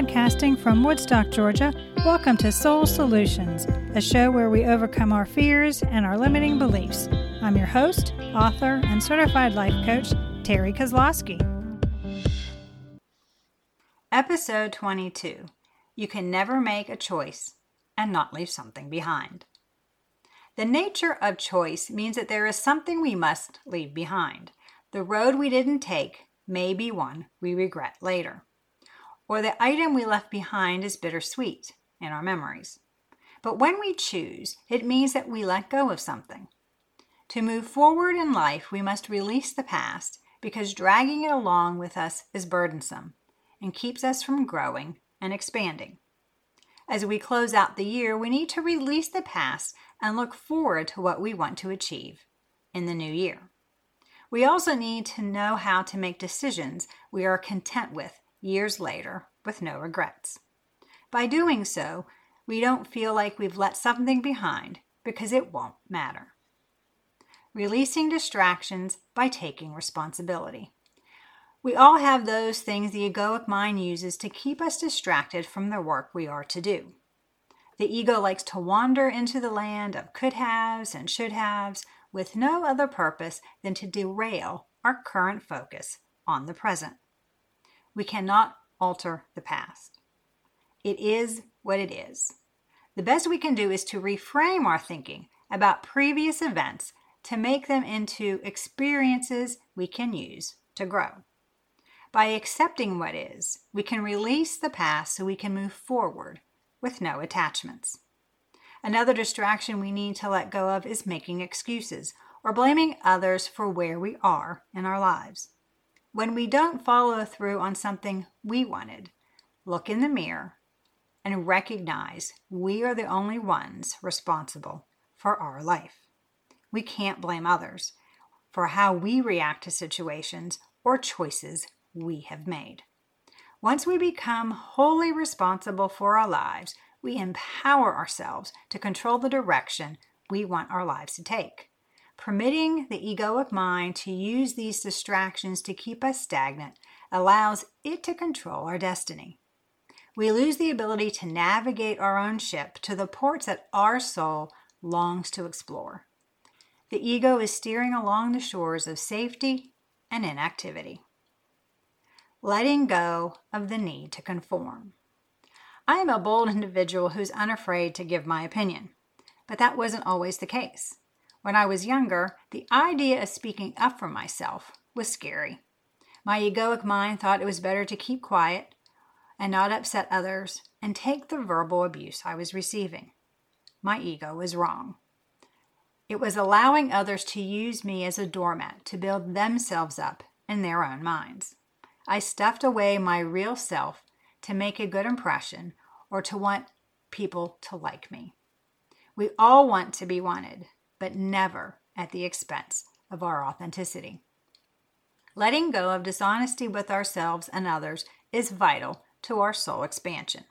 Podcasting from Woodstock, Georgia, welcome to Soul Solutions, a show where we overcome our fears and our limiting beliefs. I'm your host, author, and certified life coach, Terry Kozlowski. Episode 22 You Can Never Make a Choice and Not Leave Something Behind. The nature of choice means that there is something we must leave behind. The road we didn't take may be one we regret later or the item we left behind is bittersweet in our memories. But when we choose, it means that we let go of something. To move forward in life, we must release the past because dragging it along with us is burdensome and keeps us from growing and expanding. As we close out the year, we need to release the past and look forward to what we want to achieve in the new year. We also need to know how to make decisions we are content with years later with no regrets. By doing so, we don't feel like we've let something behind because it won't matter. Releasing distractions by taking responsibility. We all have those things the egoic mind uses to keep us distracted from the work we are to do. The ego likes to wander into the land of could haves and should haves with no other purpose than to derail our current focus on the present. We cannot alter the past. It is what it is. The best we can do is to reframe our thinking about previous events to make them into experiences we can use to grow. By accepting what is, we can release the past so we can move forward with no attachments. Another distraction we need to let go of is making excuses or blaming others for where we are in our lives. When we don't follow through on something we wanted, look in the mirror and recognize we are the only ones responsible for our life. We can't blame others for how we react to situations or choices we have made. Once we become wholly responsible for our lives, we empower ourselves to control the direction we want our lives to take. Permitting the egoic mind to use these distractions to keep us stagnant allows it to control our destiny. We lose the ability to navigate our own ship to the ports that our soul longs to explore. The ego is steering along the shores of safety and inactivity. Letting go of the need to conform. I am a bold individual who's unafraid to give my opinion, but that wasn't always the case. When I was younger, the idea of speaking up for myself was scary. My egoic mind thought it was better to keep quiet and not upset others and take the verbal abuse I was receiving. My ego was wrong. It was allowing others to use me as a doormat to build themselves up in their own minds. I stuffed away my real self to make a good impression or to want people to like me. We all want to be wanted, but never at the expense of our authenticity. Letting go of dishonesty with ourselves and others is vital to our soul expansion.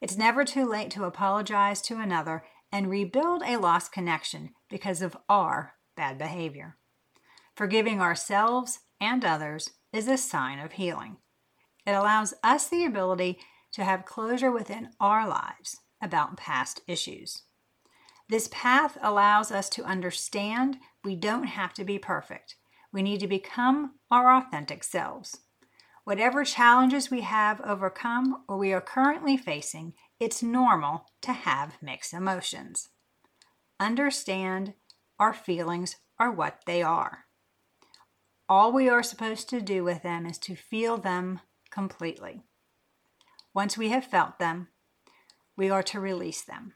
It's never too late to apologize to another and rebuild a lost connection because of our bad behavior. Forgiving ourselves and others is a sign of healing. It allows us the ability to have closure within our lives about past issues. This path allows us to understand we don't have to be perfect. We need to become our authentic selves. Whatever challenges we have overcome or we are currently facing, it's normal to have mixed emotions. Understand our feelings are what they are. All we are supposed to do with them is to feel them completely. Once we have felt them, we are to release them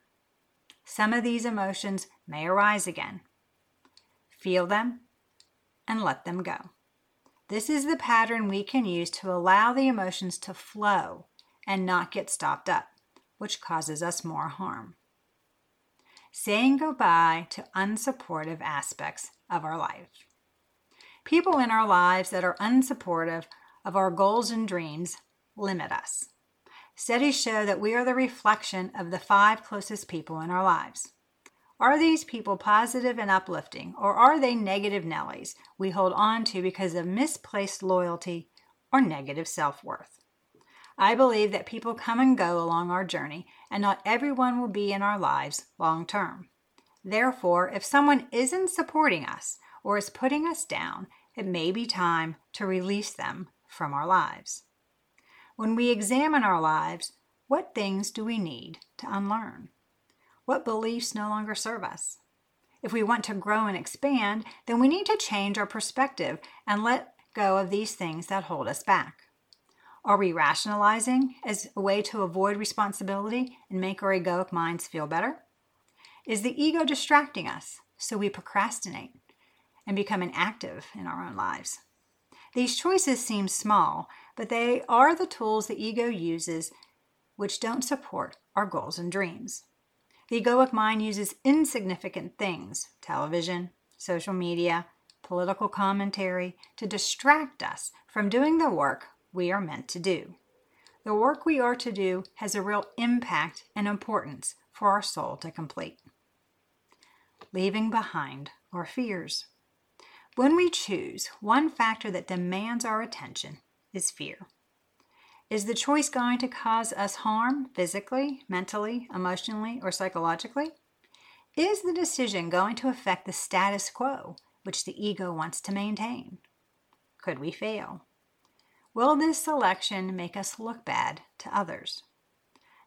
some of these emotions may arise again. Feel them and let them go. This is the pattern we can use to allow the emotions to flow and not get stopped up, which causes us more harm. Saying goodbye to unsupportive aspects of our life. People in our lives that are unsupportive of our goals and dreams limit us. Studies show that we are the reflection of the five closest people in our lives. Are these people positive and uplifting, or are they negative Nellies we hold on to because of misplaced loyalty or negative self worth? I believe that people come and go along our journey, and not everyone will be in our lives long term. Therefore, if someone isn't supporting us or is putting us down, it may be time to release them from our lives. When we examine our lives, what things do we need to unlearn? What beliefs no longer serve us? If we want to grow and expand, then we need to change our perspective and let go of these things that hold us back. Are we rationalizing as a way to avoid responsibility and make our egoic minds feel better? Is the ego distracting us so we procrastinate and become inactive in our own lives? These choices seem small, but they are the tools the ego uses which don't support our goals and dreams. The egoic mind uses insignificant things television, social media, political commentary to distract us from doing the work we are meant to do. The work we are to do has a real impact and importance for our soul to complete. Leaving behind our fears. When we choose, one factor that demands our attention is fear. Is the choice going to cause us harm physically, mentally, emotionally, or psychologically? Is the decision going to affect the status quo, which the ego wants to maintain? Could we fail? Will this selection make us look bad to others?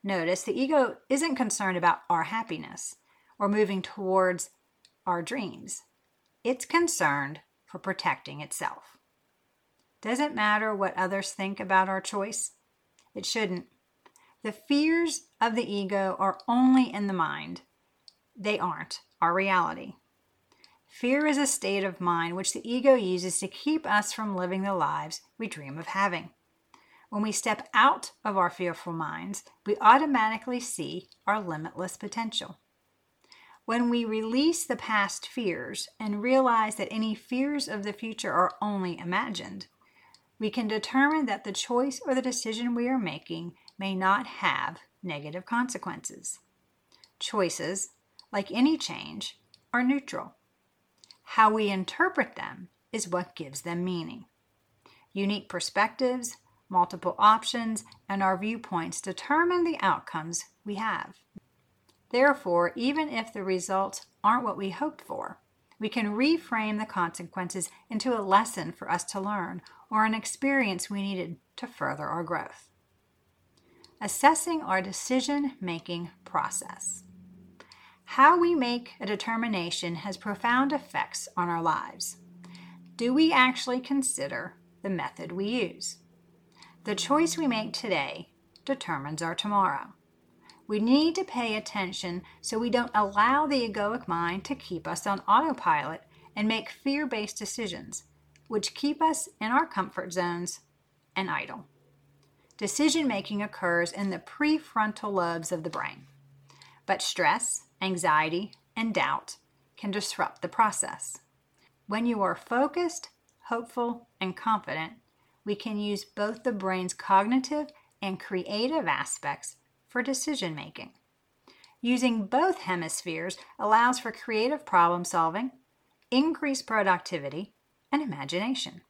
Notice the ego isn't concerned about our happiness or moving towards our dreams. It's concerned for protecting itself. Does it matter what others think about our choice? It shouldn't. The fears of the ego are only in the mind, they aren't our reality. Fear is a state of mind which the ego uses to keep us from living the lives we dream of having. When we step out of our fearful minds, we automatically see our limitless potential. When we release the past fears and realize that any fears of the future are only imagined, we can determine that the choice or the decision we are making may not have negative consequences. Choices, like any change, are neutral. How we interpret them is what gives them meaning. Unique perspectives, multiple options, and our viewpoints determine the outcomes we have. Therefore, even if the results aren't what we hoped for, we can reframe the consequences into a lesson for us to learn or an experience we needed to further our growth. Assessing our decision making process. How we make a determination has profound effects on our lives. Do we actually consider the method we use? The choice we make today determines our tomorrow. We need to pay attention so we don't allow the egoic mind to keep us on autopilot and make fear based decisions, which keep us in our comfort zones and idle. Decision making occurs in the prefrontal lobes of the brain, but stress, anxiety, and doubt can disrupt the process. When you are focused, hopeful, and confident, we can use both the brain's cognitive and creative aspects for decision making. Using both hemispheres allows for creative problem solving, increased productivity, and imagination.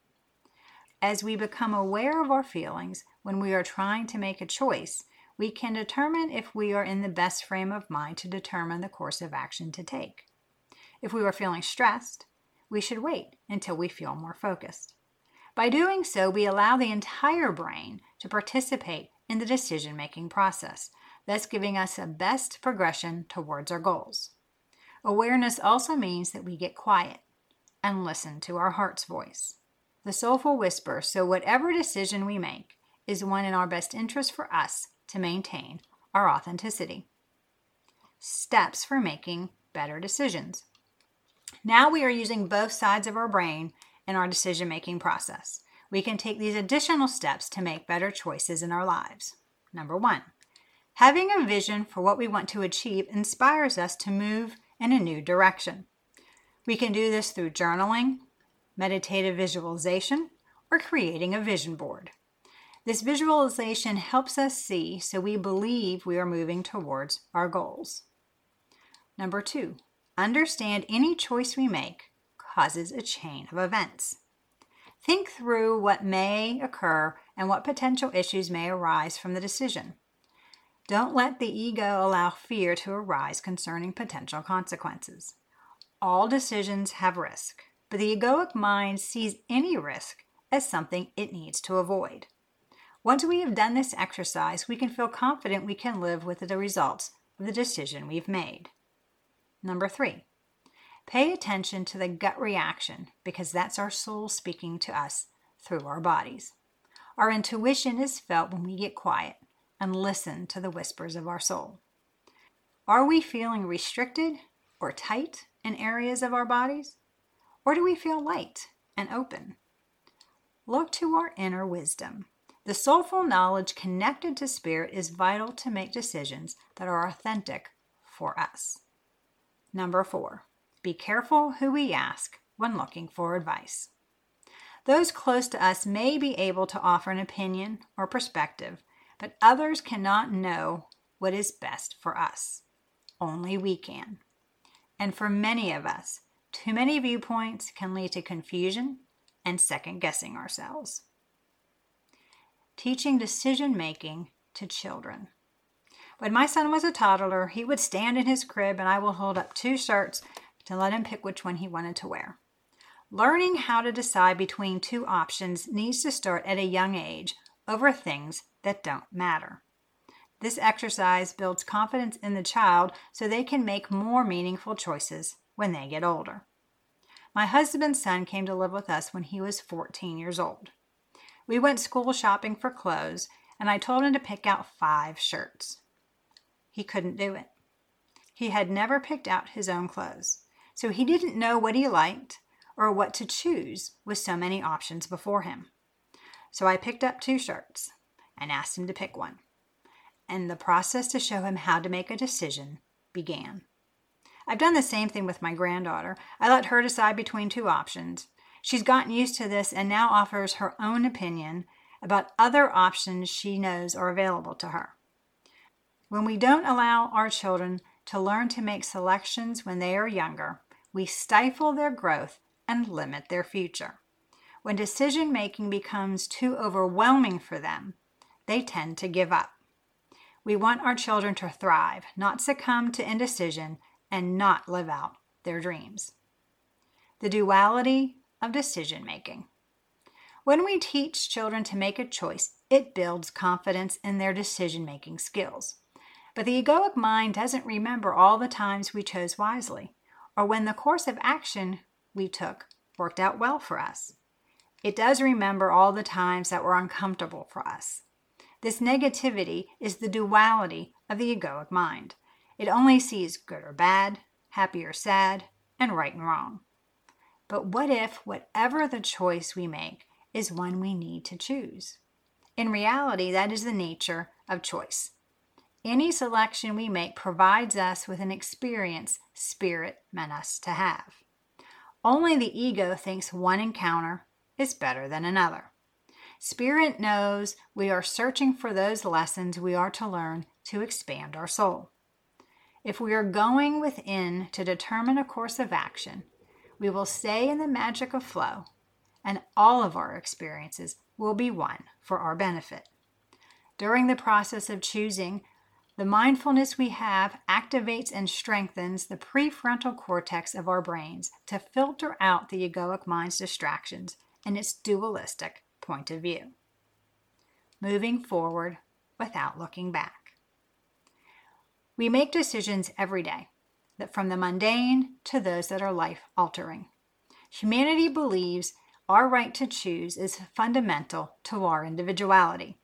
As we become aware of our feelings when we are trying to make a choice, we can determine if we are in the best frame of mind to determine the course of action to take. If we are feeling stressed, we should wait until we feel more focused. By doing so, we allow the entire brain to participate in the decision making process, thus giving us a best progression towards our goals. Awareness also means that we get quiet and listen to our heart's voice, the soulful whisper, so whatever decision we make is one in our best interest for us to maintain our authenticity. Steps for making better decisions. Now we are using both sides of our brain in our decision making process. We can take these additional steps to make better choices in our lives. Number one, having a vision for what we want to achieve inspires us to move in a new direction. We can do this through journaling, meditative visualization, or creating a vision board. This visualization helps us see so we believe we are moving towards our goals. Number two, understand any choice we make causes a chain of events. Think through what may occur and what potential issues may arise from the decision. Don't let the ego allow fear to arise concerning potential consequences. All decisions have risk, but the egoic mind sees any risk as something it needs to avoid. Once we have done this exercise, we can feel confident we can live with the results of the decision we've made. Number three, pay attention to the gut reaction because that's our soul speaking to us through our bodies. Our intuition is felt when we get quiet and listen to the whispers of our soul. Are we feeling restricted or tight in areas of our bodies? Or do we feel light and open? Look to our inner wisdom. The soulful knowledge connected to spirit is vital to make decisions that are authentic for us. Number four, be careful who we ask when looking for advice. Those close to us may be able to offer an opinion or perspective, but others cannot know what is best for us. Only we can. And for many of us, too many viewpoints can lead to confusion and second guessing ourselves. Teaching decision making to children. When my son was a toddler, he would stand in his crib and I will hold up two shirts to let him pick which one he wanted to wear. Learning how to decide between two options needs to start at a young age over things that don't matter. This exercise builds confidence in the child so they can make more meaningful choices when they get older. My husband's son came to live with us when he was 14 years old. We went school shopping for clothes, and I told him to pick out five shirts. He couldn't do it. He had never picked out his own clothes, so he didn't know what he liked or what to choose with so many options before him. So I picked up two shirts and asked him to pick one. And the process to show him how to make a decision began. I've done the same thing with my granddaughter. I let her decide between two options. She's gotten used to this and now offers her own opinion about other options she knows are available to her. When we don't allow our children to learn to make selections when they are younger, we stifle their growth and limit their future. When decision making becomes too overwhelming for them, they tend to give up. We want our children to thrive, not succumb to indecision, and not live out their dreams. The duality of decision making. When we teach children to make a choice, it builds confidence in their decision making skills. But the egoic mind doesn't remember all the times we chose wisely, or when the course of action we took worked out well for us. It does remember all the times that were uncomfortable for us. This negativity is the duality of the egoic mind. It only sees good or bad, happy or sad, and right and wrong. But what if whatever the choice we make is one we need to choose? In reality, that is the nature of choice. Any selection we make provides us with an experience Spirit meant us to have. Only the ego thinks one encounter is better than another. Spirit knows we are searching for those lessons we are to learn to expand our soul. If we are going within to determine a course of action, we will stay in the magic of flow, and all of our experiences will be one for our benefit. During the process of choosing, the mindfulness we have activates and strengthens the prefrontal cortex of our brains to filter out the egoic mind's distractions and its dualistic point of view. Moving forward without looking back. We make decisions every day, that from the mundane to those that are life altering. Humanity believes our right to choose is fundamental to our individuality.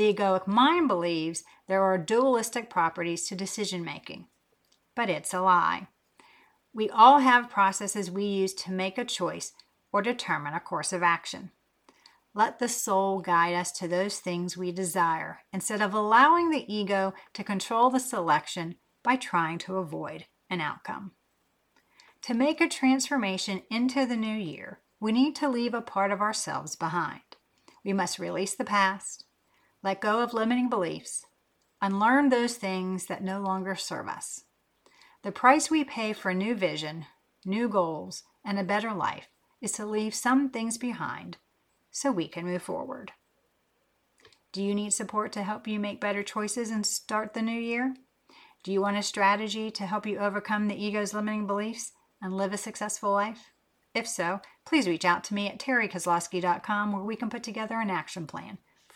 The egoic mind believes there are dualistic properties to decision making, but it's a lie. We all have processes we use to make a choice or determine a course of action. Let the soul guide us to those things we desire instead of allowing the ego to control the selection by trying to avoid an outcome. To make a transformation into the new year, we need to leave a part of ourselves behind. We must release the past, let go of limiting beliefs, unlearn those things that no longer serve us. The price we pay for a new vision, new goals, and a better life is to leave some things behind so we can move forward. Do you need support to help you make better choices and start the new year? Do you want a strategy to help you overcome the ego's limiting beliefs and live a successful life? If so, please reach out to me at terrykozlowski.com where we can put together an action plan